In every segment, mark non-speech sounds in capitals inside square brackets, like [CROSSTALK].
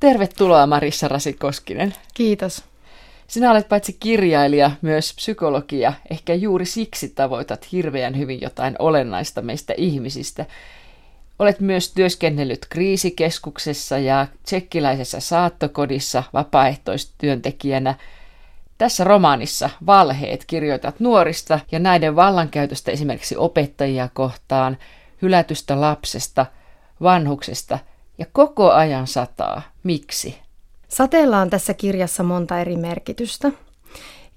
Tervetuloa Marissa Rasikoskinen. Kiitos. Sinä olet paitsi kirjailija, myös psykologia. Ehkä juuri siksi tavoitat hirveän hyvin jotain olennaista meistä ihmisistä. Olet myös työskennellyt kriisikeskuksessa ja tsekkiläisessä saattokodissa vapaaehtoistyöntekijänä. Tässä romaanissa Valheet kirjoitat nuorista ja näiden vallankäytöstä esimerkiksi opettajia kohtaan, hylätystä lapsesta, vanhuksesta ja koko ajan sataa. Miksi? Sateella on tässä kirjassa monta eri merkitystä.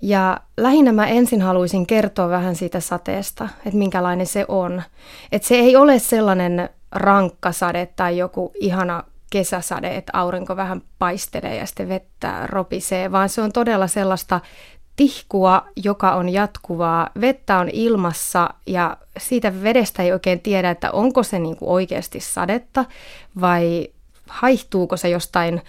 Ja lähinnä mä ensin haluaisin kertoa vähän siitä sateesta, että minkälainen se on. Että se ei ole sellainen rankka sade tai joku ihana kesäsade, että aurinko vähän paistelee ja sitten vettä ropisee, vaan se on todella sellaista tihkua, joka on jatkuvaa. Vettä on ilmassa ja siitä vedestä ei oikein tiedä, että onko se niin kuin oikeasti sadetta vai haihtuuko se jostain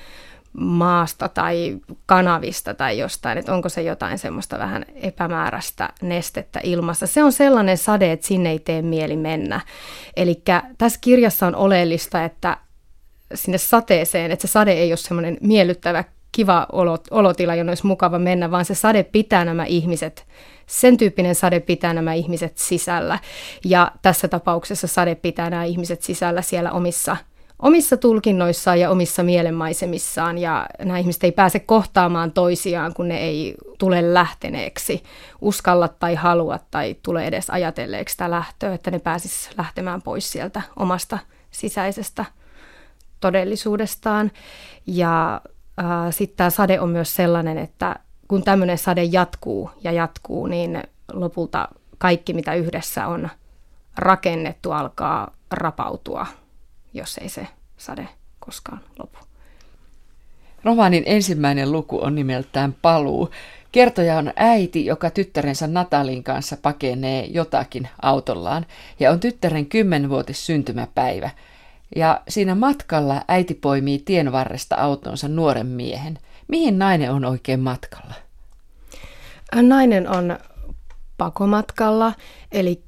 maasta tai kanavista tai jostain, että onko se jotain semmoista vähän epämääräistä nestettä ilmassa. Se on sellainen sade, että sinne ei tee mieli mennä. Eli tässä kirjassa on oleellista, että sinne sateeseen, että se sade ei ole semmoinen miellyttävä, kiva olotila, jonne olisi mukava mennä, vaan se sade pitää nämä ihmiset, sen tyyppinen sade pitää nämä ihmiset sisällä. Ja tässä tapauksessa sade pitää nämä ihmiset sisällä siellä omissa omissa tulkinnoissaan ja omissa mielenmaisemissaan ja nämä ihmiset ei pääse kohtaamaan toisiaan, kun ne ei tule lähteneeksi, uskalla tai halua tai tule edes ajatelleeksi sitä lähtöä, että ne pääsis lähtemään pois sieltä omasta sisäisestä todellisuudestaan. Ja äh, sitten tämä sade on myös sellainen, että kun tämmöinen sade jatkuu ja jatkuu, niin lopulta kaikki, mitä yhdessä on rakennettu, alkaa rapautua jos ei se sade koskaan lopu. Romaanin ensimmäinen luku on nimeltään Paluu. Kertoja on äiti, joka tyttärensä Natalin kanssa pakenee jotakin autollaan ja on tyttären kymmenvuotis syntymäpäivä. Ja siinä matkalla äiti poimii tien varresta autonsa nuoren miehen. Mihin nainen on oikein matkalla? Nainen on pakomatkalla, eli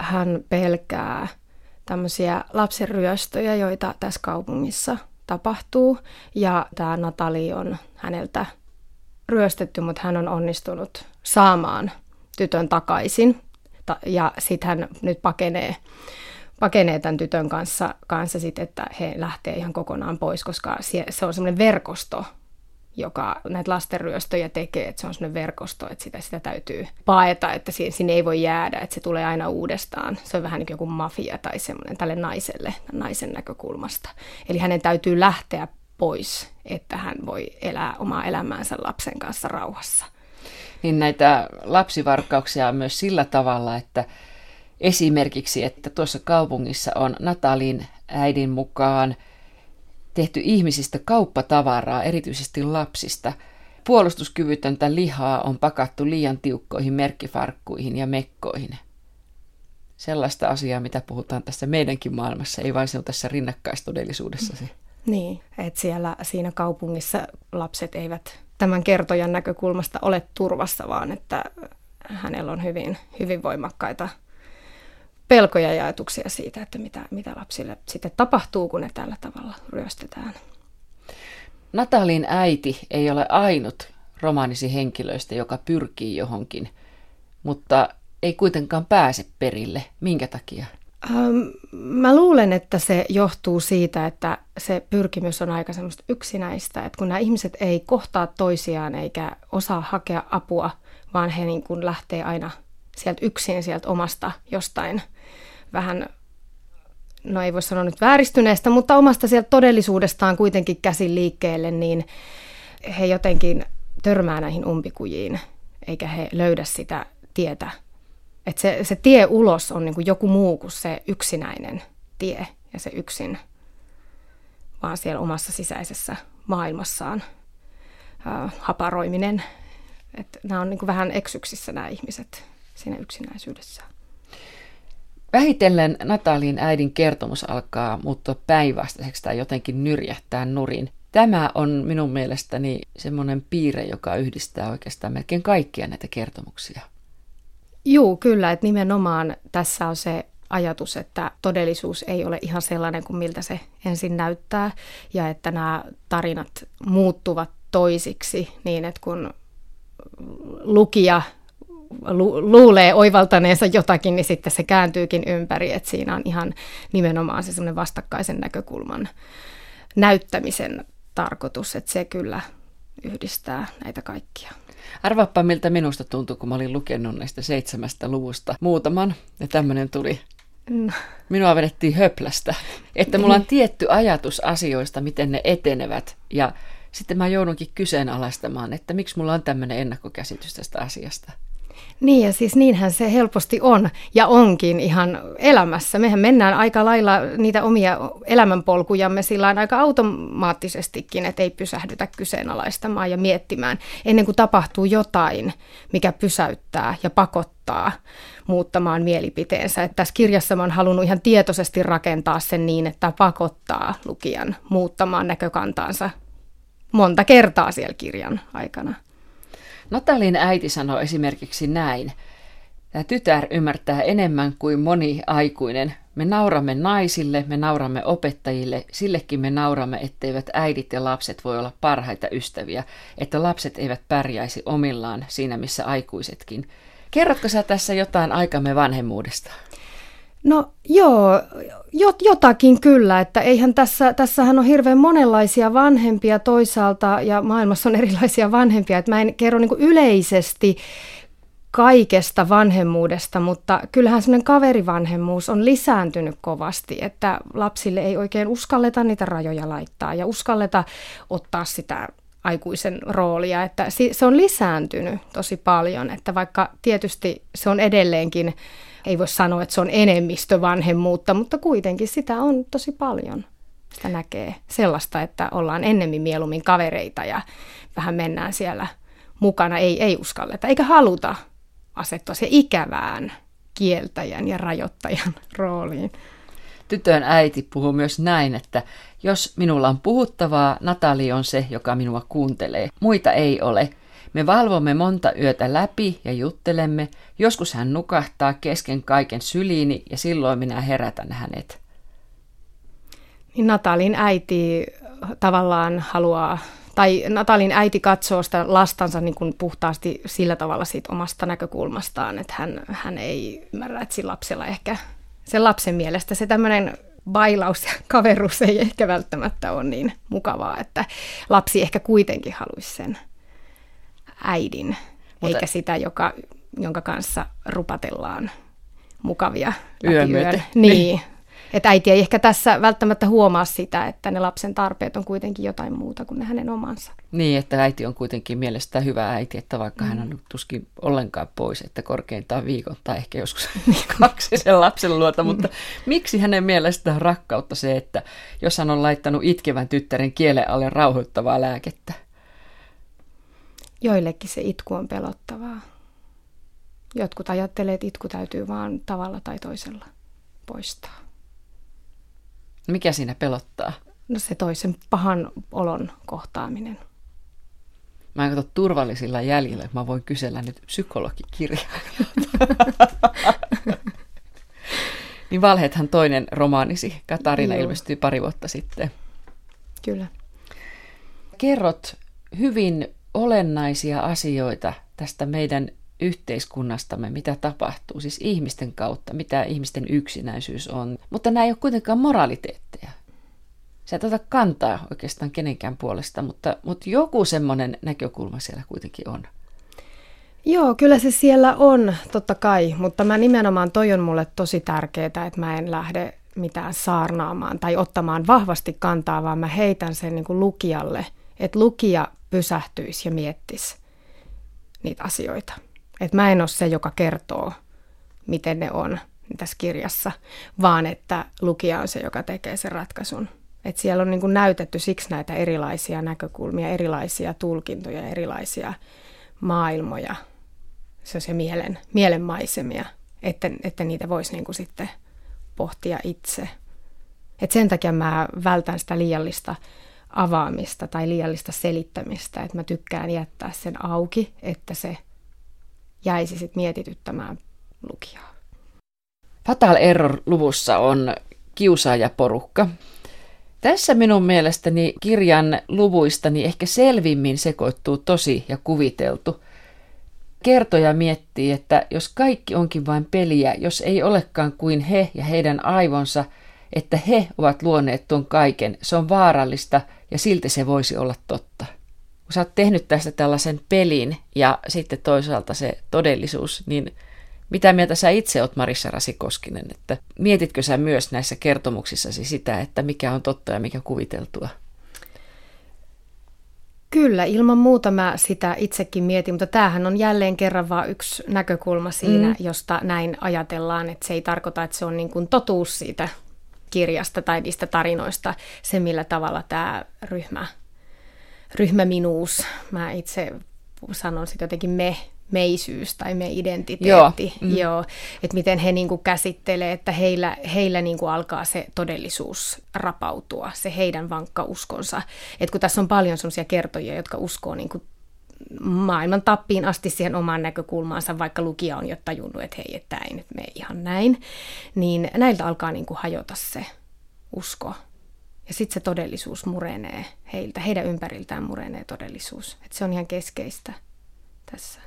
hän pelkää tämmöisiä lapsenryöstöjä, joita tässä kaupungissa tapahtuu. Ja tämä Natali on häneltä ryöstetty, mutta hän on onnistunut saamaan tytön takaisin. Ja sitten hän nyt pakenee, pakenee tämän tytön kanssa, kanssa sit, että he lähtee ihan kokonaan pois, koska se on semmoinen verkosto, joka näitä lastenryöstöjä tekee, että se on sellainen verkosto, että sitä, sitä täytyy paeta, että sinne ei voi jäädä, että se tulee aina uudestaan. Se on vähän niin kuin joku mafia tai semmoinen tälle naiselle, naisen näkökulmasta. Eli hänen täytyy lähteä pois, että hän voi elää omaa elämäänsä lapsen kanssa rauhassa. Niin näitä lapsivarkauksia on myös sillä tavalla, että esimerkiksi, että tuossa kaupungissa on Natalin äidin mukaan – tehty ihmisistä kauppatavaraa, erityisesti lapsista. Puolustuskyvytöntä lihaa on pakattu liian tiukkoihin merkkifarkkuihin ja mekkoihin. Sellaista asiaa, mitä puhutaan tässä meidänkin maailmassa, ei vain se on tässä rinnakkaistodellisuudessa se. Niin, että siellä siinä kaupungissa lapset eivät tämän kertojan näkökulmasta ole turvassa, vaan että hänellä on hyvin, hyvin voimakkaita pelkoja ja ajatuksia siitä, että mitä, mitä lapsille sitten tapahtuu, kun ne tällä tavalla ryöstetään. Natalin äiti ei ole ainut romaanisi henkilöistä, joka pyrkii johonkin, mutta ei kuitenkaan pääse perille. Minkä takia? Ähm, mä luulen, että se johtuu siitä, että se pyrkimys on aika semmoista yksinäistä, että kun nämä ihmiset ei kohtaa toisiaan eikä osaa hakea apua, vaan he niin kuin lähtee aina sieltä yksin sieltä omasta jostain vähän, no ei voi sanoa nyt vääristyneestä, mutta omasta sieltä todellisuudestaan kuitenkin käsin liikkeelle, niin he jotenkin törmää näihin umpikujiin, eikä he löydä sitä tietä. Että se, se tie ulos on niin kuin joku muu kuin se yksinäinen tie ja se yksin, vaan siellä omassa sisäisessä maailmassaan äh, haparoiminen. Nämä on niin kuin vähän eksyksissä nämä ihmiset siinä yksinäisyydessä. Vähitellen Natalin äidin kertomus alkaa muuttua päinvastaiseksi tai jotenkin nyrjähtää nurin. Tämä on minun mielestäni semmoinen piirre, joka yhdistää oikeastaan melkein kaikkia näitä kertomuksia. Joo, kyllä, että nimenomaan tässä on se ajatus, että todellisuus ei ole ihan sellainen kuin miltä se ensin näyttää ja että nämä tarinat muuttuvat toisiksi niin, että kun lukija lu- luulee oivaltaneensa jotakin, niin sitten se kääntyykin ympäri, että siinä on ihan nimenomaan se semmoinen vastakkaisen näkökulman näyttämisen tarkoitus, että se kyllä yhdistää näitä kaikkia. Arvaappa, miltä minusta tuntui, kun mä olin lukenut näistä seitsemästä luvusta muutaman, ja tämmöinen tuli. No. Minua vedettiin höplästä, että mulla on niin. tietty ajatus asioista, miten ne etenevät, ja sitten mä joudunkin kyseenalaistamaan, että miksi mulla on tämmöinen ennakkokäsitys tästä asiasta. Niin ja siis niinhän se helposti on ja onkin ihan elämässä. Mehän mennään aika lailla niitä omia elämänpolkujamme sillä aika automaattisestikin, että ei pysähdytä kyseenalaistamaan ja miettimään ennen kuin tapahtuu jotain, mikä pysäyttää ja pakottaa muuttamaan mielipiteensä. Että tässä kirjassa mä oon halunnut ihan tietoisesti rakentaa sen niin, että pakottaa lukijan muuttamaan näkökantaansa monta kertaa siellä kirjan aikana. Natalin äiti sanoi esimerkiksi näin. Tämä tytär ymmärtää enemmän kuin moni aikuinen. Me nauramme naisille, me nauramme opettajille, sillekin me nauramme, etteivät äidit ja lapset voi olla parhaita ystäviä, että lapset eivät pärjäisi omillaan siinä missä aikuisetkin. Kerrotko sä tässä jotain aikamme vanhemmuudesta? No joo, jotakin kyllä, että eihän tässä, tässähän on hirveän monenlaisia vanhempia toisaalta ja maailmassa on erilaisia vanhempia, että mä en kerro niin yleisesti kaikesta vanhemmuudesta, mutta kyllähän semmoinen kaverivanhemmuus on lisääntynyt kovasti, että lapsille ei oikein uskalleta niitä rajoja laittaa ja uskalleta ottaa sitä aikuisen roolia, että se on lisääntynyt tosi paljon, että vaikka tietysti se on edelleenkin ei voi sanoa, että se on enemmistö vanhemmuutta, mutta kuitenkin sitä on tosi paljon. Sitä näkee sellaista, että ollaan ennemmin mieluummin kavereita ja vähän mennään siellä mukana, ei, ei uskalleta eikä haluta asettua se ikävään kieltäjän ja rajoittajan [LAUGHS] rooliin. Tytön äiti puhuu myös näin, että jos minulla on puhuttavaa, Natali on se, joka minua kuuntelee. Muita ei ole. Me valvomme monta yötä läpi ja juttelemme. Joskus hän nukahtaa kesken kaiken syliini ja silloin minä herätän hänet. Niin Natalin äiti tavallaan haluaa, tai Natalin äiti katsoo sitä lastansa niin kuin puhtaasti sillä tavalla siitä omasta näkökulmastaan, että hän, hän ei ymmärrä, että sillä lapsella ehkä, sen lapsen mielestä se tämmöinen bailaus ja kaveruus ei ehkä välttämättä ole niin mukavaa, että lapsi ehkä kuitenkin haluaisi sen äidin, Mutta... eikä sitä, joka, jonka kanssa rupatellaan mukavia yön. Niin. Että äiti ei ehkä tässä välttämättä huomaa sitä, että ne lapsen tarpeet on kuitenkin jotain muuta kuin ne hänen omansa. Niin, että äiti on kuitenkin mielestä hyvä äiti, että vaikka mm. hän on tuskin ollenkaan pois, että korkeintaan viikon tai ehkä joskus [LAUGHS] [LAUGHS] kaksi sen lapsen luota, mutta mm. miksi hänen mielestään on rakkautta se, että jos hän on laittanut itkevän tyttären kielen alle rauhoittavaa lääkettä? Joillekin se itku on pelottavaa. Jotkut ajattelee, että itku täytyy vaan tavalla tai toisella poistaa. Mikä siinä pelottaa? No se toisen pahan olon kohtaaminen. Mä en katso turvallisilla jäljillä, että mä voin kysellä nyt psykologikirjailijoilta. [LAUGHS] niin Valheethan toinen romaanisi, Katarina Joo. ilmestyi pari vuotta sitten. Kyllä. Kerrot hyvin olennaisia asioita tästä meidän yhteiskunnastamme, mitä tapahtuu, siis ihmisten kautta, mitä ihmisten yksinäisyys on. Mutta nämä ei ole kuitenkaan moraliteetteja. Sä et ota kantaa oikeastaan kenenkään puolesta, mutta, mutta joku semmoinen näkökulma siellä kuitenkin on. Joo, kyllä se siellä on, totta kai, mutta mä nimenomaan toi on mulle tosi tärkeää, että mä en lähde mitään saarnaamaan tai ottamaan vahvasti kantaa, vaan mä heitän sen niin kuin lukijalle, että lukija pysähtyisi ja miettisi niitä asioita. Että mä en ole se, joka kertoo, miten ne on tässä kirjassa, vaan että lukija on se, joka tekee sen ratkaisun. Et siellä on niin näytetty siksi näitä erilaisia näkökulmia, erilaisia tulkintoja, erilaisia maailmoja, se on se mielen, mielenmaisemia, että, että niitä voisi niin sitten pohtia itse. Et sen takia mä vältän sitä liiallista avaamista tai liiallista selittämistä, että mä tykkään jättää sen auki, että se jäisi sitten mietityttämään lukijaa. Fatal Error-luvussa on kiusaajaporukka. Tässä minun mielestäni kirjan luvuistani ehkä selvimmin sekoittuu tosi ja kuviteltu. Kertoja miettii, että jos kaikki onkin vain peliä, jos ei olekaan kuin he ja heidän aivonsa, että he ovat luoneet tuon kaiken, se on vaarallista ja silti se voisi olla totta. Kun sä oot tehnyt tästä tällaisen pelin ja sitten toisaalta se todellisuus, niin mitä mieltä sä itse oot Marissa Rasikoskinen, että mietitkö sä myös näissä kertomuksissasi sitä, että mikä on totta ja mikä kuviteltua? Kyllä, ilman muuta mä sitä itsekin mietin, mutta tämähän on jälleen kerran vain yksi näkökulma siinä, mm. josta näin ajatellaan, että se ei tarkoita, että se on niin kuin totuus siitä kirjasta tai niistä tarinoista, se millä tavalla tämä ryhmä, ryhmäminuus, mä itse sanon sitten jotenkin me meisyys tai me identiteetti, Joo. Mm. Joo, että miten he niin kuin käsittelee, että heillä, heillä niin kuin alkaa se todellisuus rapautua, se heidän vankka uskonsa. että kun tässä on paljon sellaisia kertojia, jotka uskoo niin kuin maailman tappiin asti siihen omaan näkökulmaansa, vaikka lukija on jo tajunnut, että hei, että ei nyt mene ihan näin, niin näiltä alkaa niin kuin hajota se usko. Ja sitten se todellisuus murenee heiltä, heidän ympäriltään murenee todellisuus. että se on ihan keskeistä tässä.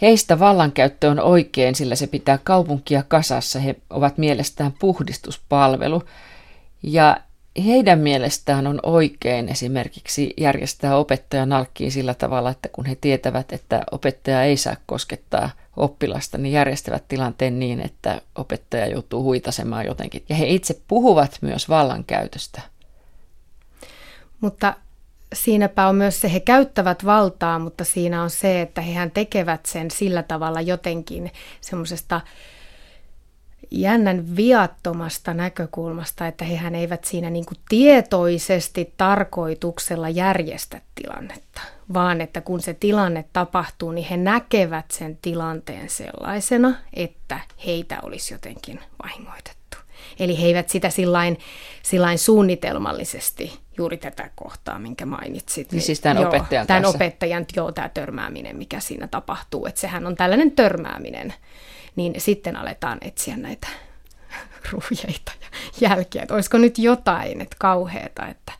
Heistä vallankäyttö on oikein, sillä se pitää kaupunkia kasassa. He ovat mielestään puhdistuspalvelu. Ja heidän mielestään on oikein esimerkiksi järjestää opettajan alkkiin sillä tavalla, että kun he tietävät, että opettaja ei saa koskettaa oppilasta, niin järjestävät tilanteen niin, että opettaja joutuu huitasemaan jotenkin. Ja he itse puhuvat myös vallankäytöstä. Mutta siinäpä on myös se, he käyttävät valtaa, mutta siinä on se, että hehän tekevät sen sillä tavalla jotenkin semmoisesta jännän viattomasta näkökulmasta, että hehän eivät siinä niin kuin tietoisesti tarkoituksella järjestä tilannetta, vaan että kun se tilanne tapahtuu, niin he näkevät sen tilanteen sellaisena, että heitä olisi jotenkin vahingoitettu. Eli he eivät sitä sillain, sillain suunnitelmallisesti juuri tätä kohtaa, minkä mainitsit. Niin siis tämän joo, opettajan tämän kanssa. opettajan, joo, tämä törmääminen, mikä siinä tapahtuu. Että sehän on tällainen törmääminen. Niin sitten aletaan etsiä näitä [LAUGHS] ruhjeita ja jälkiä, että olisiko nyt jotain, että kauheata, että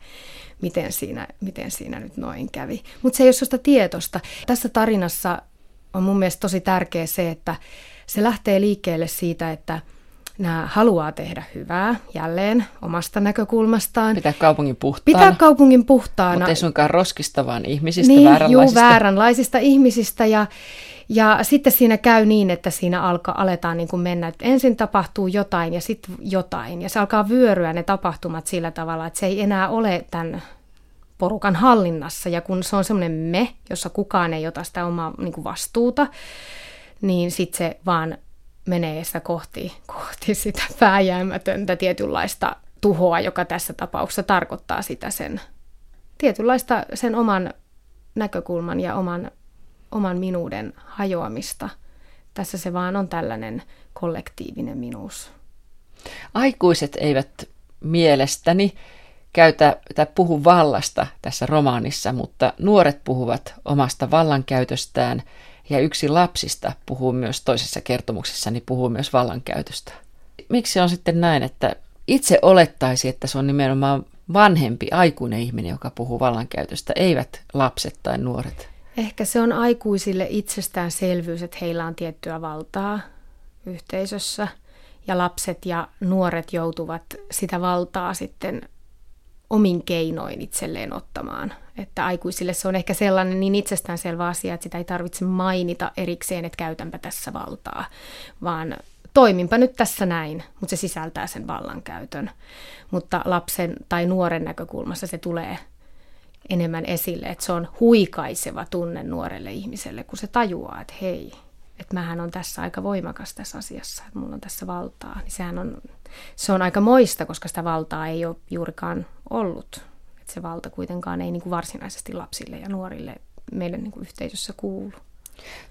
miten siinä, miten siinä nyt noin kävi. Mutta se ei ole sellaista tietosta. Tässä tarinassa on mun mielestä tosi tärkeä se, että se lähtee liikkeelle siitä, että – nämä haluaa tehdä hyvää jälleen omasta näkökulmastaan. Pitää kaupungin puhtaana. Pitää kaupungin puhtaana. Mutta ei suinkaan roskista, vaan ihmisistä, niin, vääränlaisista. Juu, vääränlaisista ihmisistä ja, ja sitten siinä käy niin, että siinä alkaa, aletaan niin kuin mennä, että ensin tapahtuu jotain ja sitten jotain. Ja se alkaa vyöryä ne tapahtumat sillä tavalla, että se ei enää ole tämän porukan hallinnassa. Ja kun se on semmoinen me, jossa kukaan ei ota sitä omaa niin kuin vastuuta, niin sitten se vaan menee sitä kohti, kohti sitä pääjäämätöntä tietynlaista tuhoa, joka tässä tapauksessa tarkoittaa sitä sen tietynlaista sen oman näkökulman ja oman, oman minuuden hajoamista. Tässä se vaan on tällainen kollektiivinen minuus. Aikuiset eivät mielestäni käytä tai puhu vallasta tässä romaanissa, mutta nuoret puhuvat omasta vallankäytöstään – ja yksi lapsista puhuu myös toisessa kertomuksessa, niin puhuu myös vallankäytöstä. Miksi on sitten näin, että itse olettaisi, että se on nimenomaan vanhempi, aikuinen ihminen, joka puhuu vallankäytöstä, eivät lapset tai nuoret? Ehkä se on aikuisille itsestäänselvyys, että heillä on tiettyä valtaa yhteisössä ja lapset ja nuoret joutuvat sitä valtaa sitten omin keinoin itselleen ottamaan. Että aikuisille se on ehkä sellainen niin itsestäänselvä asia, että sitä ei tarvitse mainita erikseen, että käytänpä tässä valtaa, vaan toiminpa nyt tässä näin, mutta se sisältää sen vallankäytön. Mutta lapsen tai nuoren näkökulmassa se tulee enemmän esille, että se on huikaiseva tunne nuorelle ihmiselle, kun se tajuaa, että hei, että mähän on tässä aika voimakas tässä asiassa, että mulla on tässä valtaa. Niin sehän on, se on aika moista, koska sitä valtaa ei ole juurikaan ollut. Että se valta kuitenkaan ei niin kuin varsinaisesti lapsille ja nuorille meidän niin kuin yhteisössä kuulu.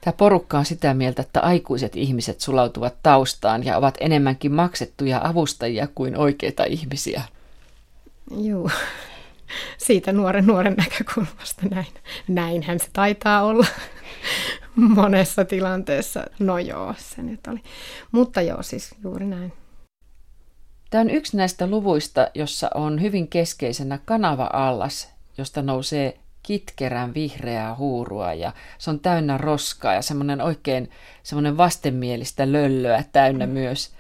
Tämä porukka on sitä mieltä, että aikuiset ihmiset sulautuvat taustaan ja ovat enemmänkin maksettuja avustajia kuin oikeita ihmisiä. Joo, siitä nuoren nuoren näkökulmasta näin. Näinhän se taitaa olla. [LAUGHS] monessa tilanteessa. No joo, se nyt oli. Mutta joo, siis juuri näin. Tämä on yksi näistä luvuista, jossa on hyvin keskeisenä kanava-allas, josta nousee kitkerän vihreää huurua ja se on täynnä roskaa ja semmoinen oikein semmoinen vastenmielistä löllöä täynnä mm. myös.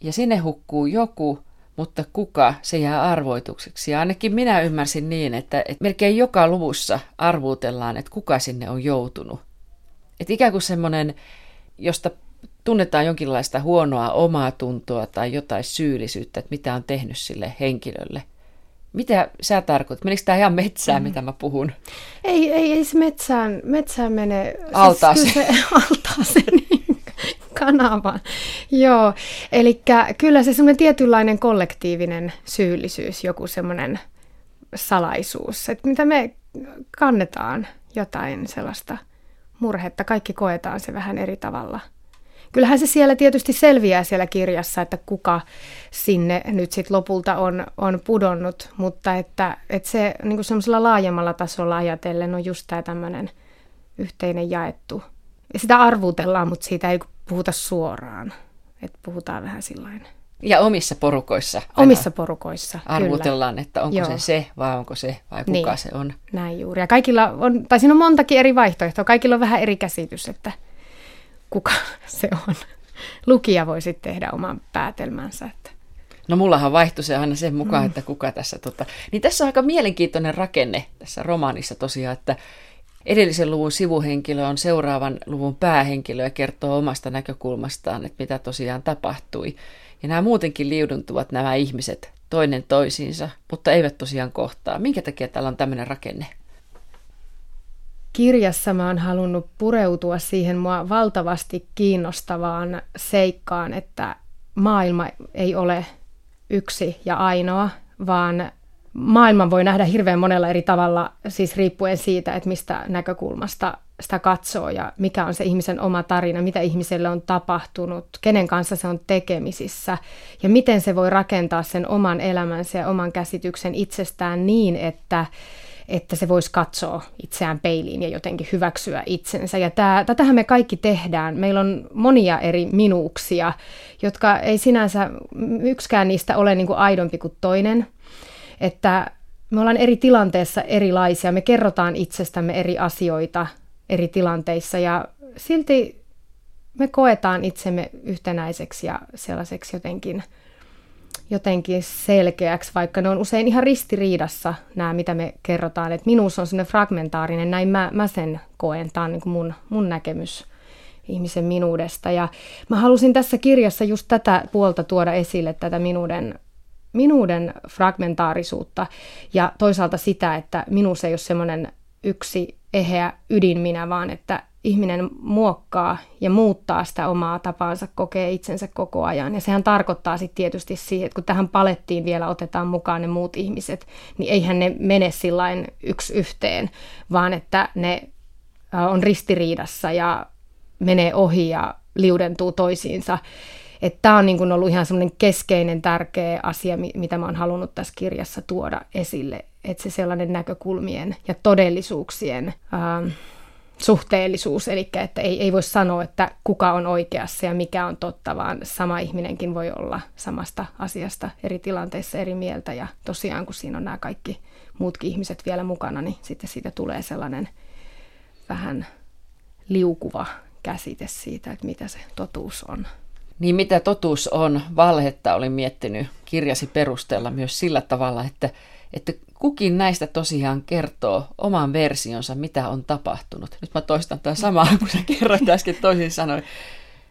Ja sinne hukkuu joku, mutta kuka, se jää arvoitukseksi. Ja ainakin minä ymmärsin niin, että, että melkein joka luvussa arvuutellaan, että kuka sinne on joutunut. Että ikään kuin semmoinen, josta tunnetaan jonkinlaista huonoa omaa tuntoa tai jotain syyllisyyttä, että mitä on tehnyt sille henkilölle. Mitä sä tarkoitat? Menikö tämä ihan metsään, mm. mitä mä puhun? Ei, ei, ei se metsään, metsään mene. Altaaseen. Siis se, [LAUGHS] altaaseen kanavaan. Joo, eli kyllä se semmoinen tietynlainen kollektiivinen syyllisyys, joku semmoinen salaisuus, että mitä me kannetaan jotain sellaista murhetta, kaikki koetaan se vähän eri tavalla. Kyllähän se siellä tietysti selviää siellä kirjassa, että kuka sinne nyt sitten lopulta on, on pudonnut, mutta että, että se niin semmoisella laajemmalla tasolla ajatellen on just tämä tämmöinen yhteinen jaettu. Ja sitä arvutellaan, mutta siitä ei puhuta suoraan. Että puhutaan vähän sillain. Ja omissa porukoissa. Omissa porukoissa, Arvutellaan, kyllä. että onko Joo. se se vai onko se vai kuka niin, se on. Näin juuri. Ja kaikilla on, tai siinä on montakin eri vaihtoehtoa. Kaikilla on vähän eri käsitys, että kuka [LAUGHS] se on. Lukija voi sitten tehdä oman päätelmänsä. Että. No mullahan vaihtui se aina sen mukaan, mm. että kuka tässä... Tota... Niin tässä on aika mielenkiintoinen rakenne tässä romaanissa tosiaan, että edellisen luvun sivuhenkilö on seuraavan luvun päähenkilö ja kertoo omasta näkökulmastaan, että mitä tosiaan tapahtui. Ja nämä muutenkin liuduntuvat nämä ihmiset toinen toisiinsa, mutta eivät tosiaan kohtaa. Minkä takia täällä on tämmöinen rakenne? Kirjassa mä oon halunnut pureutua siihen mua valtavasti kiinnostavaan seikkaan, että maailma ei ole yksi ja ainoa, vaan maailman voi nähdä hirveän monella eri tavalla, siis riippuen siitä, että mistä näkökulmasta sitä katsoo ja mikä on se ihmisen oma tarina, mitä ihmiselle on tapahtunut, kenen kanssa se on tekemisissä ja miten se voi rakentaa sen oman elämänsä ja oman käsityksen itsestään niin, että, että se voisi katsoa itseään peiliin ja jotenkin hyväksyä itsensä. Ja tämä, tätähän me kaikki tehdään. Meillä on monia eri minuuksia, jotka ei sinänsä, yksikään niistä ole niin kuin aidompi kuin toinen – että me ollaan eri tilanteessa erilaisia, me kerrotaan itsestämme eri asioita eri tilanteissa ja silti me koetaan itsemme yhtenäiseksi ja sellaiseksi jotenkin, jotenkin selkeäksi, vaikka ne on usein ihan ristiriidassa nämä, mitä me kerrotaan. Että minuus on sellainen fragmentaarinen, näin mä, mä sen koen, tämä on niin mun, mun näkemys ihmisen minuudesta. Ja mä halusin tässä kirjassa just tätä puolta tuoda esille, tätä minuuden minuuden fragmentaarisuutta ja toisaalta sitä, että minuus ei ole semmoinen yksi eheä ydin minä, vaan että ihminen muokkaa ja muuttaa sitä omaa tapaansa, kokee itsensä koko ajan. Ja sehän tarkoittaa sitten tietysti siihen, että kun tähän palettiin vielä otetaan mukaan ne muut ihmiset, niin eihän ne mene sillain yksi yhteen, vaan että ne on ristiriidassa ja menee ohi ja liudentuu toisiinsa. Tämä on niin kuin ollut ihan semmoinen keskeinen tärkeä asia, mitä mä oon halunnut tässä kirjassa tuoda esille, että se sellainen näkökulmien ja todellisuuksien ähm, suhteellisuus, eli että ei, ei voi sanoa, että kuka on oikeassa ja mikä on totta, vaan sama ihminenkin voi olla samasta asiasta eri tilanteissa eri mieltä. Ja tosiaan, kun siinä on nämä kaikki muutkin ihmiset vielä mukana, niin sitten siitä tulee sellainen vähän liukuva käsite siitä, että mitä se totuus on. Niin mitä totuus on, valhetta olin miettinyt kirjasi perusteella myös sillä tavalla, että, että kukin näistä tosiaan kertoo oman versionsa, mitä on tapahtunut. Nyt mä toistan tämä samaa, [LAUGHS] kun sä kerroit äsken toisin sanoin.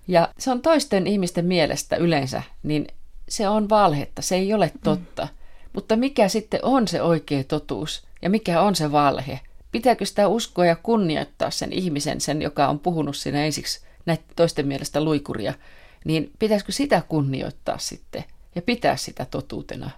Ja se on toisten ihmisten mielestä yleensä, niin se on valhetta, se ei ole totta. Mm. Mutta mikä sitten on se oikea totuus ja mikä on se valhe? Pitääkö sitä uskoa ja kunnioittaa sen ihmisen, sen joka on puhunut siinä ensiksi näitä toisten mielestä luikuria – niin pitäisikö sitä kunnioittaa sitten ja pitää sitä totuutena?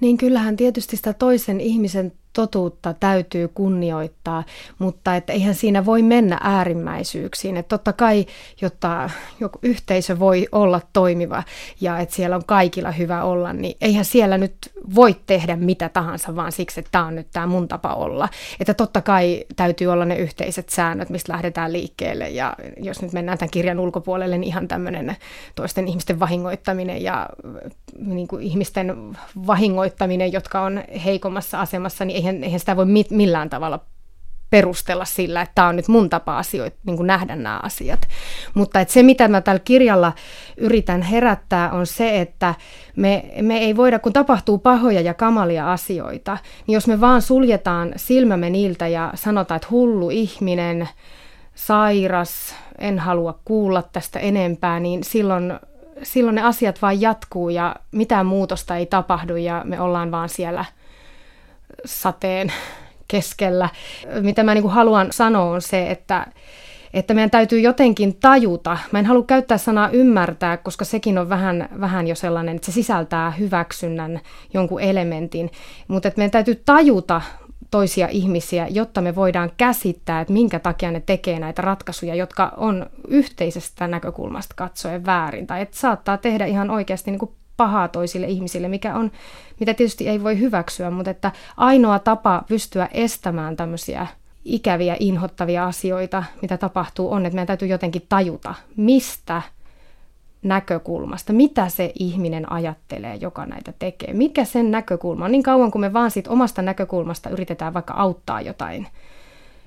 Niin kyllähän tietysti sitä toisen ihmisen totuutta täytyy kunnioittaa, mutta että eihän siinä voi mennä äärimmäisyyksiin. Että totta kai, jotta joku yhteisö voi olla toimiva ja että siellä on kaikilla hyvä olla, niin eihän siellä nyt voi tehdä mitä tahansa vaan siksi, että tämä on nyt tämä mun tapa olla. Että totta kai täytyy olla ne yhteiset säännöt, mistä lähdetään liikkeelle ja jos nyt mennään tämän kirjan ulkopuolelle, niin ihan tämmöinen toisten ihmisten vahingoittaminen ja niin kuin ihmisten vahingoittaminen, jotka on heikommassa asemassa, niin eihän, eihän sitä voi millään tavalla perustella sillä, että tämä on nyt mun tapa asioita, niin kuin nähdä nämä asiat. Mutta että se, mitä mä tällä kirjalla yritän herättää, on se, että me, me ei voida, kun tapahtuu pahoja ja kamalia asioita, niin jos me vaan suljetaan silmämme niiltä ja sanotaan, että hullu ihminen, sairas, en halua kuulla tästä enempää, niin silloin, silloin ne asiat vaan jatkuu ja mitään muutosta ei tapahdu ja me ollaan vaan siellä sateen keskellä. Mitä mä niin haluan sanoa on se, että, että meidän täytyy jotenkin tajuta. Mä en halua käyttää sanaa ymmärtää, koska sekin on vähän, vähän jo sellainen, että se sisältää hyväksynnän jonkun elementin. Mutta meidän täytyy tajuta toisia ihmisiä, jotta me voidaan käsittää, että minkä takia ne tekee näitä ratkaisuja, jotka on yhteisestä näkökulmasta katsoen väärin. Tai että saattaa tehdä ihan oikeasti niin kuin pahaa toisille ihmisille, mikä on, mitä tietysti ei voi hyväksyä, mutta että ainoa tapa pystyä estämään tämmöisiä ikäviä, inhottavia asioita, mitä tapahtuu, on, että meidän täytyy jotenkin tajuta, mistä näkökulmasta, mitä se ihminen ajattelee, joka näitä tekee. Mikä sen näkökulma on? Niin kauan kuin me vaan siitä omasta näkökulmasta yritetään vaikka auttaa jotain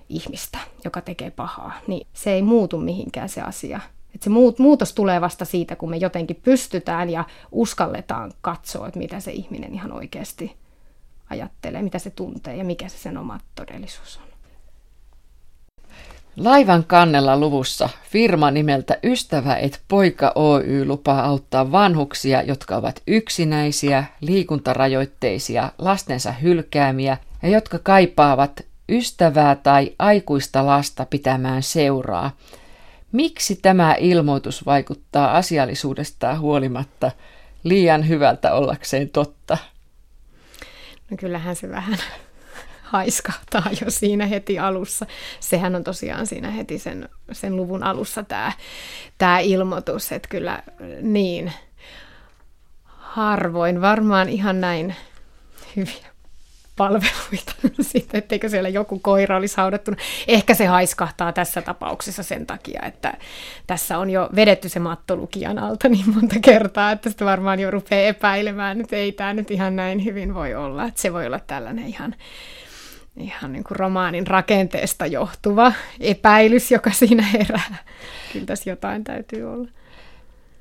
ihmistä, joka tekee pahaa, niin se ei muutu mihinkään se asia. Et se muutos tulee vasta siitä, kun me jotenkin pystytään ja uskalletaan katsoa, että mitä se ihminen ihan oikeasti ajattelee, mitä se tuntee ja mikä se sen oma todellisuus on. Laivan kannella luvussa firma nimeltä Ystävä et Poika Oy lupaa auttaa vanhuksia, jotka ovat yksinäisiä, liikuntarajoitteisia, lastensa hylkäämiä ja jotka kaipaavat ystävää tai aikuista lasta pitämään seuraa – Miksi tämä ilmoitus vaikuttaa asiallisuudestaan huolimatta liian hyvältä ollakseen totta? No kyllähän se vähän [LAUGHS] haiskahtaa jo siinä heti alussa. Sehän on tosiaan siinä heti sen, sen luvun alussa tämä, tämä ilmoitus, että kyllä niin harvoin varmaan ihan näin hyviä palveluita [LAUGHS] sitten, etteikö siellä joku koira olisi haudattuna. Ehkä se haiskahtaa tässä tapauksessa sen takia, että tässä on jo vedetty se matto lukijan alta niin monta kertaa, että sitten varmaan jo rupeaa epäilemään, että ei tämä nyt ihan näin hyvin voi olla. Että se voi olla tällainen ihan, ihan niin kuin romaanin rakenteesta johtuva epäilys, joka siinä herää. Kyllä tässä jotain täytyy olla.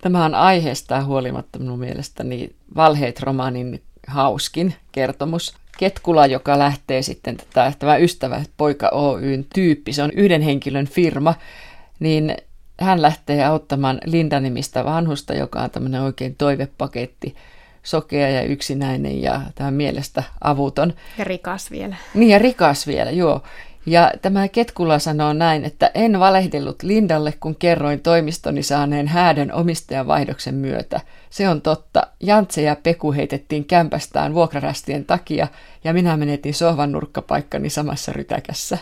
Tämä on aiheesta huolimatta minun mielestäni Valheet romaanin hauskin kertomus. Ketkula, joka lähtee sitten tätä, tämä Ystävä Poika Oyn tyyppi, se on yhden henkilön firma, niin hän lähtee auttamaan Linda-nimistä vanhusta, joka on tämmöinen oikein toivepaketti, sokea ja yksinäinen ja tämä mielestä avuton. Ja rikas vielä. Niin ja rikas vielä, joo. Ja tämä Ketkula sanoo näin, että en valehdellut Lindalle, kun kerroin toimistoni saaneen häädön omistajanvaihdoksen myötä. Se on totta. Jantse ja Peku heitettiin kämpästään vuokrarästien takia ja minä menetin sohvan nurkkapaikkani samassa rytäkässä.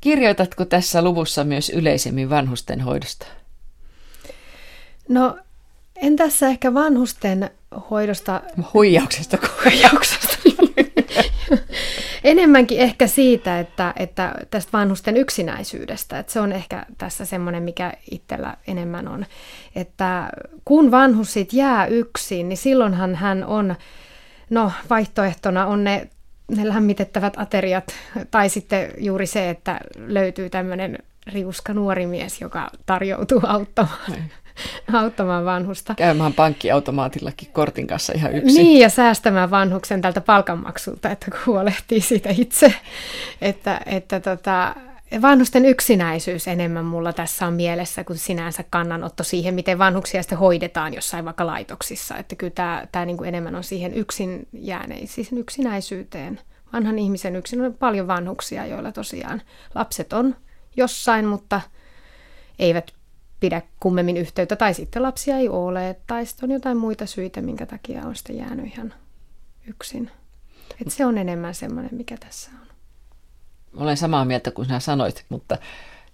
Kirjoitatko tässä luvussa myös yleisemmin vanhusten hoidosta? No, en tässä ehkä vanhusten hoidosta... Huijauksesta. Huijauksesta. Enemmänkin ehkä siitä, että, että tästä vanhusten yksinäisyydestä, että se on ehkä tässä semmoinen, mikä itsellä enemmän on. Että kun vanhus sit jää yksin, niin silloinhan hän on, no vaihtoehtona on ne, ne lämmitettävät ateriat, tai sitten juuri se, että löytyy tämmöinen riuska nuori mies, joka tarjoutuu auttamaan. Niin. [LAUGHS] auttamaan vanhusta. Käymään pankkiautomaatillakin kortin kanssa ihan yksin. Niin, ja säästämään vanhuksen tältä palkanmaksulta, että huolehtii siitä itse. Että, että tota, vanhusten yksinäisyys enemmän mulla tässä on mielessä kuin sinänsä kannanotto siihen, miten vanhuksia sitten hoidetaan jossain vaikka laitoksissa. Että kyllä tämä, tämä niin kuin enemmän on siihen yksin jääneisiin, siis yksinäisyyteen. Vanhan ihmisen yksin on paljon vanhuksia, joilla tosiaan lapset on jossain, mutta eivät pidä kummemmin yhteyttä, tai sitten lapsia ei ole, tai sitten on jotain muita syitä, minkä takia on sitten jäänyt ihan yksin. Et se on enemmän semmoinen, mikä tässä on. Olen samaa mieltä kuin sinä sanoit, mutta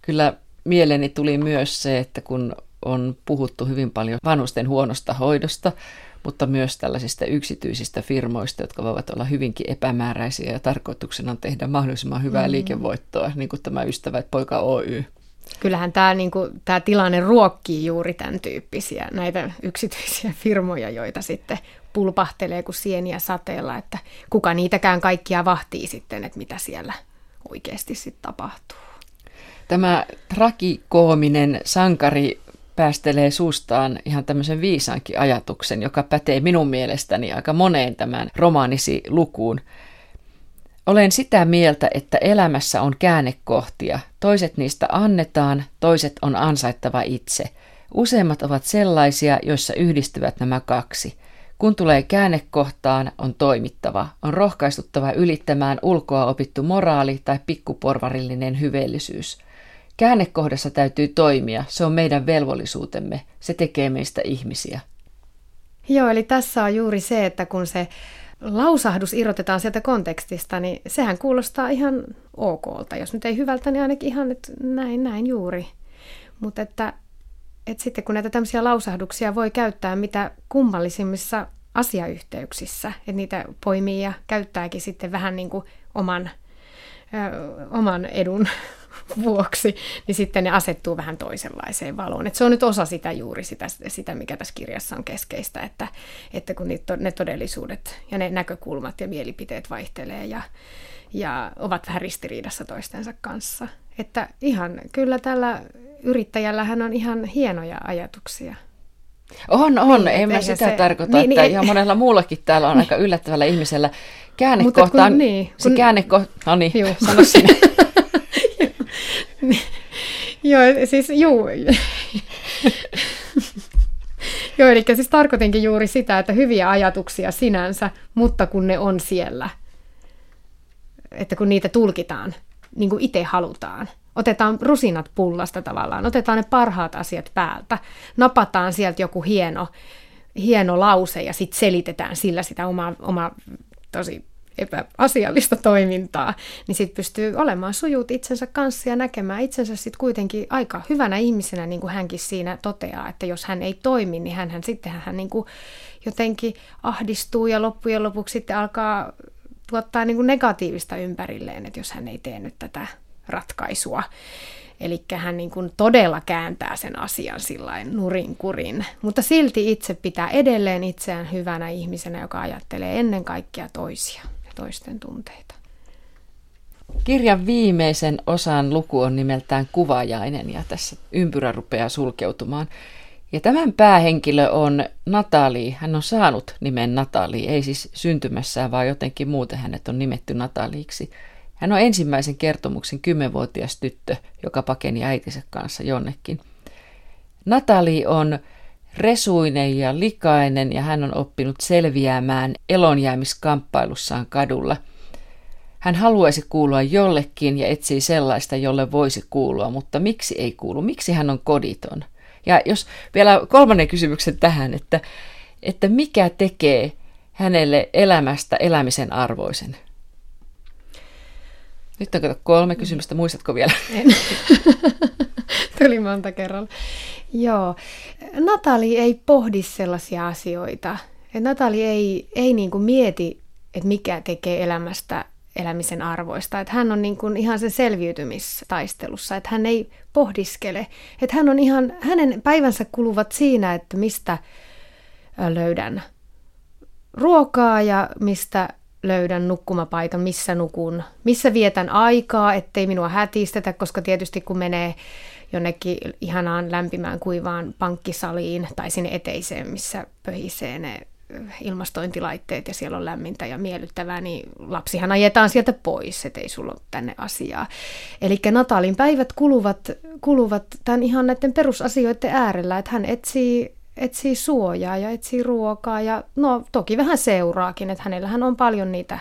kyllä mieleeni tuli myös se, että kun on puhuttu hyvin paljon vanhusten huonosta hoidosta, mutta myös tällaisista yksityisistä firmoista, jotka voivat olla hyvinkin epämääräisiä ja tarkoituksena on tehdä mahdollisimman hyvää mm. liikevoittoa, niin kuin tämä Ystävät poika Oy. Kyllähän tämä, niin kuin, tämä tilanne ruokkii juuri tämän tyyppisiä näitä yksityisiä [LAUGHS] firmoja, joita sitten pulpahtelee kuin sieniä sateella, että kuka niitäkään kaikkia vahtii sitten, että mitä siellä oikeasti sitten tapahtuu. Tämä trakikoominen sankari päästelee suustaan ihan tämmöisen viisaankin ajatuksen, joka pätee minun mielestäni aika moneen tämän romaanisi lukuun. Olen sitä mieltä, että elämässä on käännekohtia. Toiset niistä annetaan, toiset on ansaittava itse. Useimmat ovat sellaisia, joissa yhdistyvät nämä kaksi. Kun tulee käännekohtaan, on toimittava, on rohkaistuttava ylittämään ulkoa opittu moraali tai pikkuporvarillinen hyveellisyys – Käännekohdassa täytyy toimia, se on meidän velvollisuutemme, se tekee meistä ihmisiä. Joo, eli tässä on juuri se, että kun se lausahdus irrotetaan sieltä kontekstista, niin sehän kuulostaa ihan okolta. Jos nyt ei hyvältä, niin ainakin ihan nyt näin, näin juuri. Mutta että, että sitten kun näitä tämmöisiä lausahduksia voi käyttää mitä kummallisimmissa asiayhteyksissä, että niitä poimii ja käyttääkin sitten vähän niin kuin oman, ö, oman edun [LAUGHS] vuoksi, niin sitten ne asettuu vähän toisenlaiseen valoon. Et se on nyt osa sitä juuri sitä, sitä, mikä tässä kirjassa on keskeistä, että, että kun niitä, ne todellisuudet ja ne näkökulmat ja mielipiteet vaihtelee ja, ja ovat vähän ristiriidassa toistensa kanssa. Että ihan kyllä tällä yrittäjällähän on ihan hienoja ajatuksia. On, on. Niin, en mä sitä se, tarkoita, niin, että niin, ihan monella muullakin täällä on aika yllättävällä ihmisellä [LAUGHS] käännekohta. Kun, niin, kun, se käännekohta, no niin, juu. [LAUGHS] sano sinä. Joo, siis juu. Joo, eli siis tarkoitinkin juuri sitä, että hyviä ajatuksia sinänsä, mutta kun ne on siellä, että kun niitä tulkitaan niin kuin itse halutaan, otetaan rusinat pullasta tavallaan, otetaan ne parhaat asiat päältä, napataan sieltä joku hieno, hieno lause ja sitten selitetään sillä sitä omaa, omaa tosi epäasiallista toimintaa, niin sitten pystyy olemaan sujut itsensä kanssa ja näkemään itsensä sitten kuitenkin aika hyvänä ihmisenä, niin kuin hänkin siinä toteaa, että jos hän ei toimi, niin hän sitten hän niin kuin jotenkin ahdistuu ja loppujen lopuksi sitten alkaa tuottaa niin kuin negatiivista ympärilleen, että jos hän ei tee nyt tätä ratkaisua. Eli hän niin kuin todella kääntää sen asian sillain nurin kurin, mutta silti itse pitää edelleen itseään hyvänä ihmisenä, joka ajattelee ennen kaikkea toisia toisten tunteita. Kirjan viimeisen osan luku on nimeltään Kuvajainen ja tässä ympyrä rupeaa sulkeutumaan. Ja tämän päähenkilö on Natali. Hän on saanut nimen Natali, ei siis syntymässään, vaan jotenkin muuten hänet on nimetty Nataliiksi. Hän on ensimmäisen kertomuksen kymmenvuotias tyttö, joka pakeni äitinsä kanssa jonnekin. Natali on resuinen ja likainen ja hän on oppinut selviämään elonjäämiskamppailussaan kadulla. Hän haluaisi kuulua jollekin ja etsii sellaista, jolle voisi kuulua, mutta miksi ei kuulu? Miksi hän on koditon? Ja jos vielä kolmannen kysymyksen tähän, että, että mikä tekee hänelle elämästä elämisen arvoisen? Nyt on kolme kysymystä, muistatko vielä? [LAUGHS] En. Tuli monta kerralla. Joo. Natali ei pohdi sellaisia asioita. Et Natali ei, ei niinku mieti, että mikä tekee elämästä elämisen arvoista. Että hän on niin kuin ihan sen selviytymistaistelussa, että hän ei pohdiskele. Että hän on ihan, hänen päivänsä kuluvat siinä, että mistä löydän ruokaa ja mistä löydän nukkumapaikan, missä nukun, missä vietän aikaa, ettei minua hätistetä, koska tietysti kun menee jonnekin ihanaan lämpimään kuivaan pankkisaliin tai sinne eteiseen, missä pöhisee ne ilmastointilaitteet ja siellä on lämmintä ja miellyttävää, niin lapsihan ajetaan sieltä pois, ettei sulla ole tänne asiaa. Eli Natalin päivät kuluvat, kuluvat tämän ihan näiden perusasioiden äärellä, että hän etsii, etsii suojaa ja etsii ruokaa ja no toki vähän seuraakin, että hänellähän on paljon niitä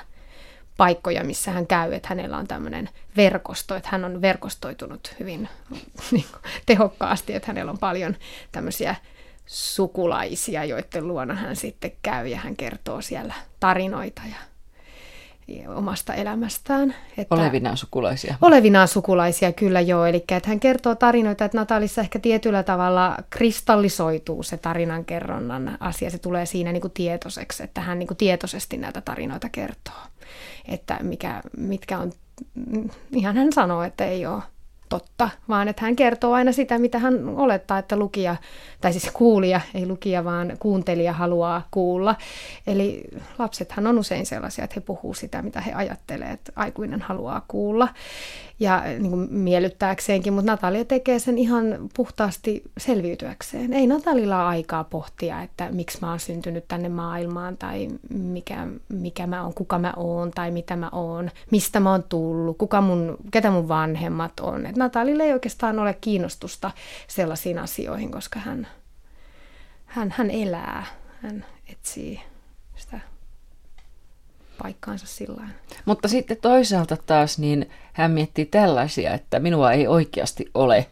paikkoja, missä hän käy, että hänellä on tämmöinen verkosto, että hän on verkostoitunut hyvin [LAUGHS] niin tehokkaasti, että hänellä on paljon tämmöisiä sukulaisia, joiden luona hän sitten käy ja hän kertoo siellä tarinoita. Ja, omasta elämästään. Että olevinaan sukulaisia. Olevinaan sukulaisia, kyllä joo. Eli että hän kertoo tarinoita, että Natalissa ehkä tietyllä tavalla kristallisoituu se tarinankerronnan asia. Se tulee siinä niin kuin tietoiseksi, että hän niin kuin tietoisesti näitä tarinoita kertoo. Että mikä, mitkä on, ihan hän sanoo, että ei ole totta, vaan että hän kertoo aina sitä, mitä hän olettaa, että lukija, tai siis kuulija, ei lukija, vaan kuuntelija haluaa kuulla. Eli lapsethan on usein sellaisia, että he puhuu sitä, mitä he ajattelee, että aikuinen haluaa kuulla ja niin kuin miellyttääkseenkin, mutta Natalia tekee sen ihan puhtaasti selviytyäkseen. Ei Natalilla ole aikaa pohtia, että miksi mä oon syntynyt tänne maailmaan tai mikä, mikä mä oon, kuka mä oon tai mitä mä oon, mistä mä oon tullut, kuka mun, ketä mun vanhemmat on. Et Natalilla ei oikeastaan ole kiinnostusta sellaisiin asioihin, koska hän, hän, hän elää, hän etsii paikkaansa sillä Mutta sitten toisaalta taas niin hän miettii tällaisia, että minua ei oikeasti ole.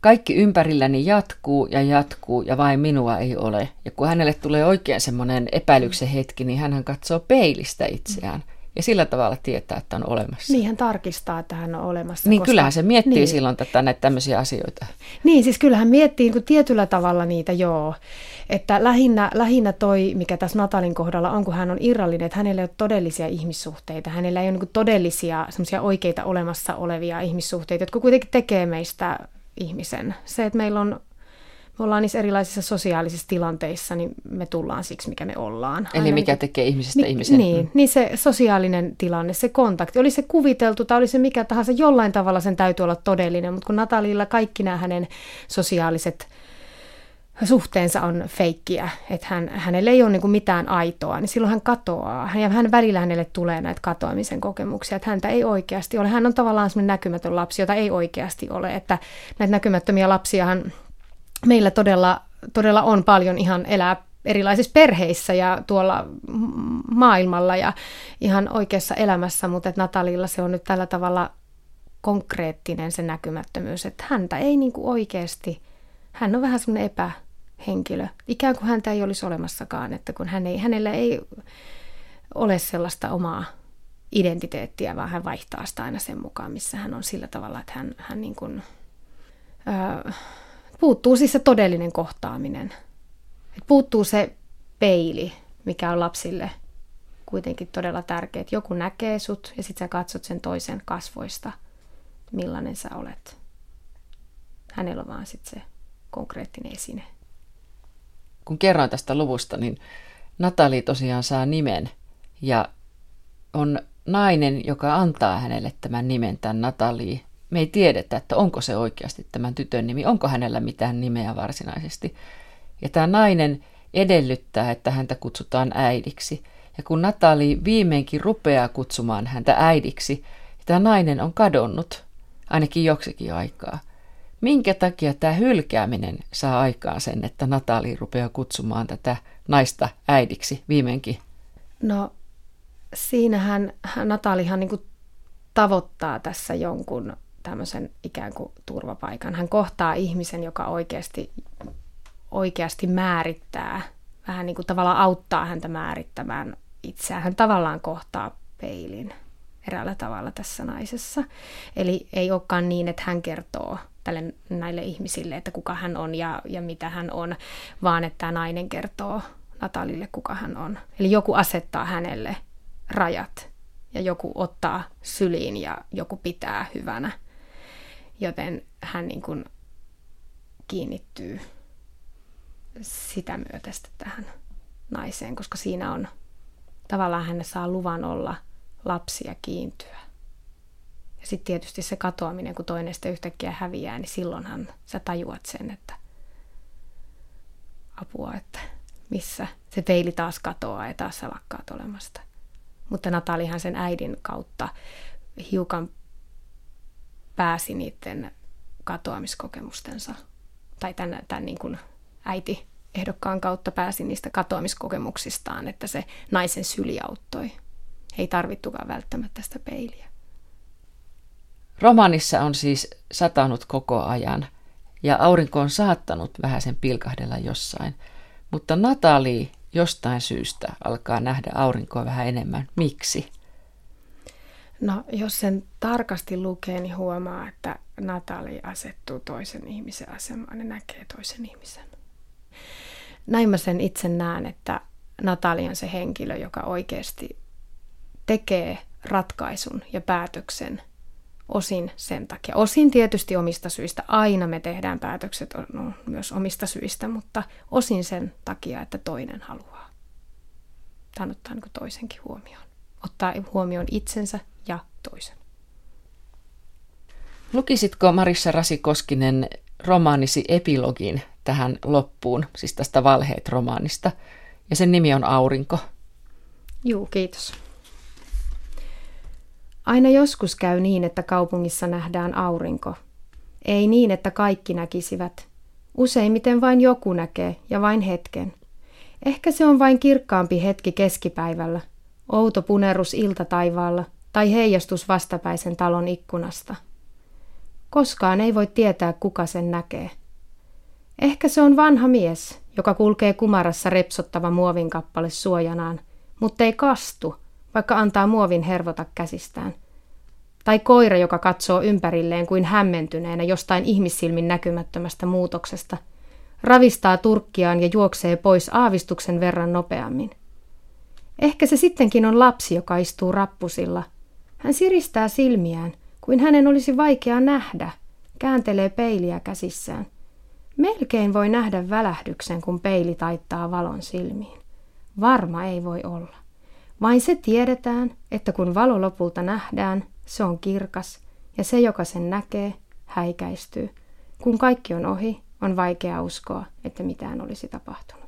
Kaikki ympärilläni jatkuu ja jatkuu ja vain minua ei ole. Ja kun hänelle tulee oikein semmoinen epäilyksen hetki, niin hän katsoo peilistä itseään. Mm ja sillä tavalla tietää, että on olemassa. Niin, hän tarkistaa, että hän on olemassa. Niin, koska... kyllähän se miettii niin. silloin tätä, näitä tämmöisiä asioita. Niin, siis kyllähän miettii niin tietyllä tavalla niitä, joo. Että lähinnä, lähinnä toi, mikä tässä Natalin kohdalla on, kun hän on irrallinen, että hänellä ei ole todellisia ihmissuhteita. Hänellä ei ole niin todellisia, semmoisia oikeita olemassa olevia ihmissuhteita, jotka kuitenkin tekee meistä ihmisen. Se, että meillä on me ollaan niissä erilaisissa sosiaalisissa tilanteissa, niin me tullaan siksi, mikä me ollaan. Eli Aina mikä niin, tekee ihmisestä mi- ihmisen. Niin, mm. niin se sosiaalinen tilanne, se kontakti, oli se kuviteltu tai oli se mikä tahansa, jollain tavalla sen täytyy olla todellinen, mutta kun Natalilla kaikki nämä hänen sosiaaliset suhteensa on feikkiä, että hän, hänellä ei ole niin mitään aitoa, niin silloin hän katoaa. Ja hän välillä hänelle tulee näitä katoamisen kokemuksia, että häntä ei oikeasti ole. Hän on tavallaan semmoinen näkymätön lapsi, jota ei oikeasti ole. Että näitä näkymättömiä lapsiahan meillä todella, todella on paljon ihan elää erilaisissa perheissä ja tuolla maailmalla ja ihan oikeassa elämässä, mutta että Natalilla se on nyt tällä tavalla konkreettinen se näkymättömyys, että häntä ei niin kuin oikeasti, hän on vähän semmoinen epähenkilö, ikään kuin häntä ei olisi olemassakaan, että kun hän ei, hänellä ei ole sellaista omaa identiteettiä, vaan hän vaihtaa sitä aina sen mukaan, missä hän on sillä tavalla, että hän, hän niin kuin, öö, puuttuu siis se todellinen kohtaaminen. Et puuttuu se peili, mikä on lapsille kuitenkin todella tärkeä. Että joku näkee sut ja sitten sä katsot sen toisen kasvoista, millainen sä olet. Hänellä on vaan sitten se konkreettinen esine. Kun kerroin tästä luvusta, niin Natali tosiaan saa nimen ja on nainen, joka antaa hänelle tämän nimen, tämän Natali, me ei tiedetä, että onko se oikeasti tämän tytön nimi, onko hänellä mitään nimeä varsinaisesti. Ja tämä nainen edellyttää, että häntä kutsutaan äidiksi. Ja kun Natali viimeinkin rupeaa kutsumaan häntä äidiksi, tämä nainen on kadonnut, ainakin joksikin aikaa. Minkä takia tämä hylkääminen saa aikaan sen, että Natali rupeaa kutsumaan tätä naista äidiksi viimeinkin? No siinähän Natalihan niin tavoittaa tässä jonkun tämmöisen ikään kuin turvapaikan. Hän kohtaa ihmisen, joka oikeasti, oikeasti määrittää, vähän niin kuin tavallaan auttaa häntä määrittämään itseään. Hän tavallaan kohtaa peilin eräällä tavalla tässä naisessa. Eli ei olekaan niin, että hän kertoo tälle, näille ihmisille, että kuka hän on ja, ja mitä hän on, vaan että tämä nainen kertoo Natalille, kuka hän on. Eli joku asettaa hänelle rajat ja joku ottaa syliin ja joku pitää hyvänä joten hän niin kuin kiinnittyy sitä myötästä tähän naiseen, koska siinä on tavallaan hän saa luvan olla lapsi ja kiintyä. Ja sitten tietysti se katoaminen, kun toinen sitten yhtäkkiä häviää, niin silloinhan sä tajuat sen, että apua, että missä se peili taas katoaa ja taas sä lakkaat olemasta. Mutta Natalihan sen äidin kautta hiukan pääsi niiden katoamiskokemustensa, tai tämän, tämän niin kuin äiti ehdokkaan kautta pääsi niistä katoamiskokemuksistaan, että se naisen syli auttoi. Ei tarvittukaan välttämättä sitä peiliä. Romanissa on siis satanut koko ajan ja aurinko on saattanut vähän sen pilkahdella jossain, mutta Natali jostain syystä alkaa nähdä aurinkoa vähän enemmän. Miksi? No, jos sen tarkasti lukee, niin huomaa, että Natali asettuu toisen ihmisen asemaan ja näkee toisen ihmisen. Näin mä sen itse näen, että Natali on se henkilö, joka oikeasti tekee ratkaisun ja päätöksen osin sen takia. Osin tietysti omista syistä. Aina me tehdään päätökset no, myös omista syistä, mutta osin sen takia, että toinen haluaa. Tämä ottaa niin toisenkin huomioon. Ottaa huomioon itsensä toisen. Lukisitko Marissa Rasikoskinen romaanisi epilogin tähän loppuun, siis tästä Valheet-romaanista, ja sen nimi on Aurinko? Juu, kiitos. Aina joskus käy niin, että kaupungissa nähdään aurinko. Ei niin, että kaikki näkisivät. Useimmiten vain joku näkee ja vain hetken. Ehkä se on vain kirkkaampi hetki keskipäivällä, outo punerus iltataivaalla tai heijastus vastapäisen talon ikkunasta. Koskaan ei voi tietää, kuka sen näkee. Ehkä se on vanha mies, joka kulkee kumarassa repsottava muovinkappale suojanaan, mutta ei kastu – vaikka antaa muovin hervota käsistään. Tai koira, joka katsoo ympärilleen kuin hämmentyneenä jostain ihmissilmin näkymättömästä muutoksesta, ravistaa turkkiaan ja juoksee pois aavistuksen verran nopeammin. Ehkä se sittenkin on lapsi, joka istuu rappusilla. Hän siristää silmiään, kuin hänen olisi vaikea nähdä, kääntelee peiliä käsissään. Melkein voi nähdä välähdyksen, kun peili taittaa valon silmiin. Varma ei voi olla. Vain se tiedetään, että kun valo lopulta nähdään, se on kirkas ja se, joka sen näkee, häikäistyy. Kun kaikki on ohi, on vaikea uskoa, että mitään olisi tapahtunut.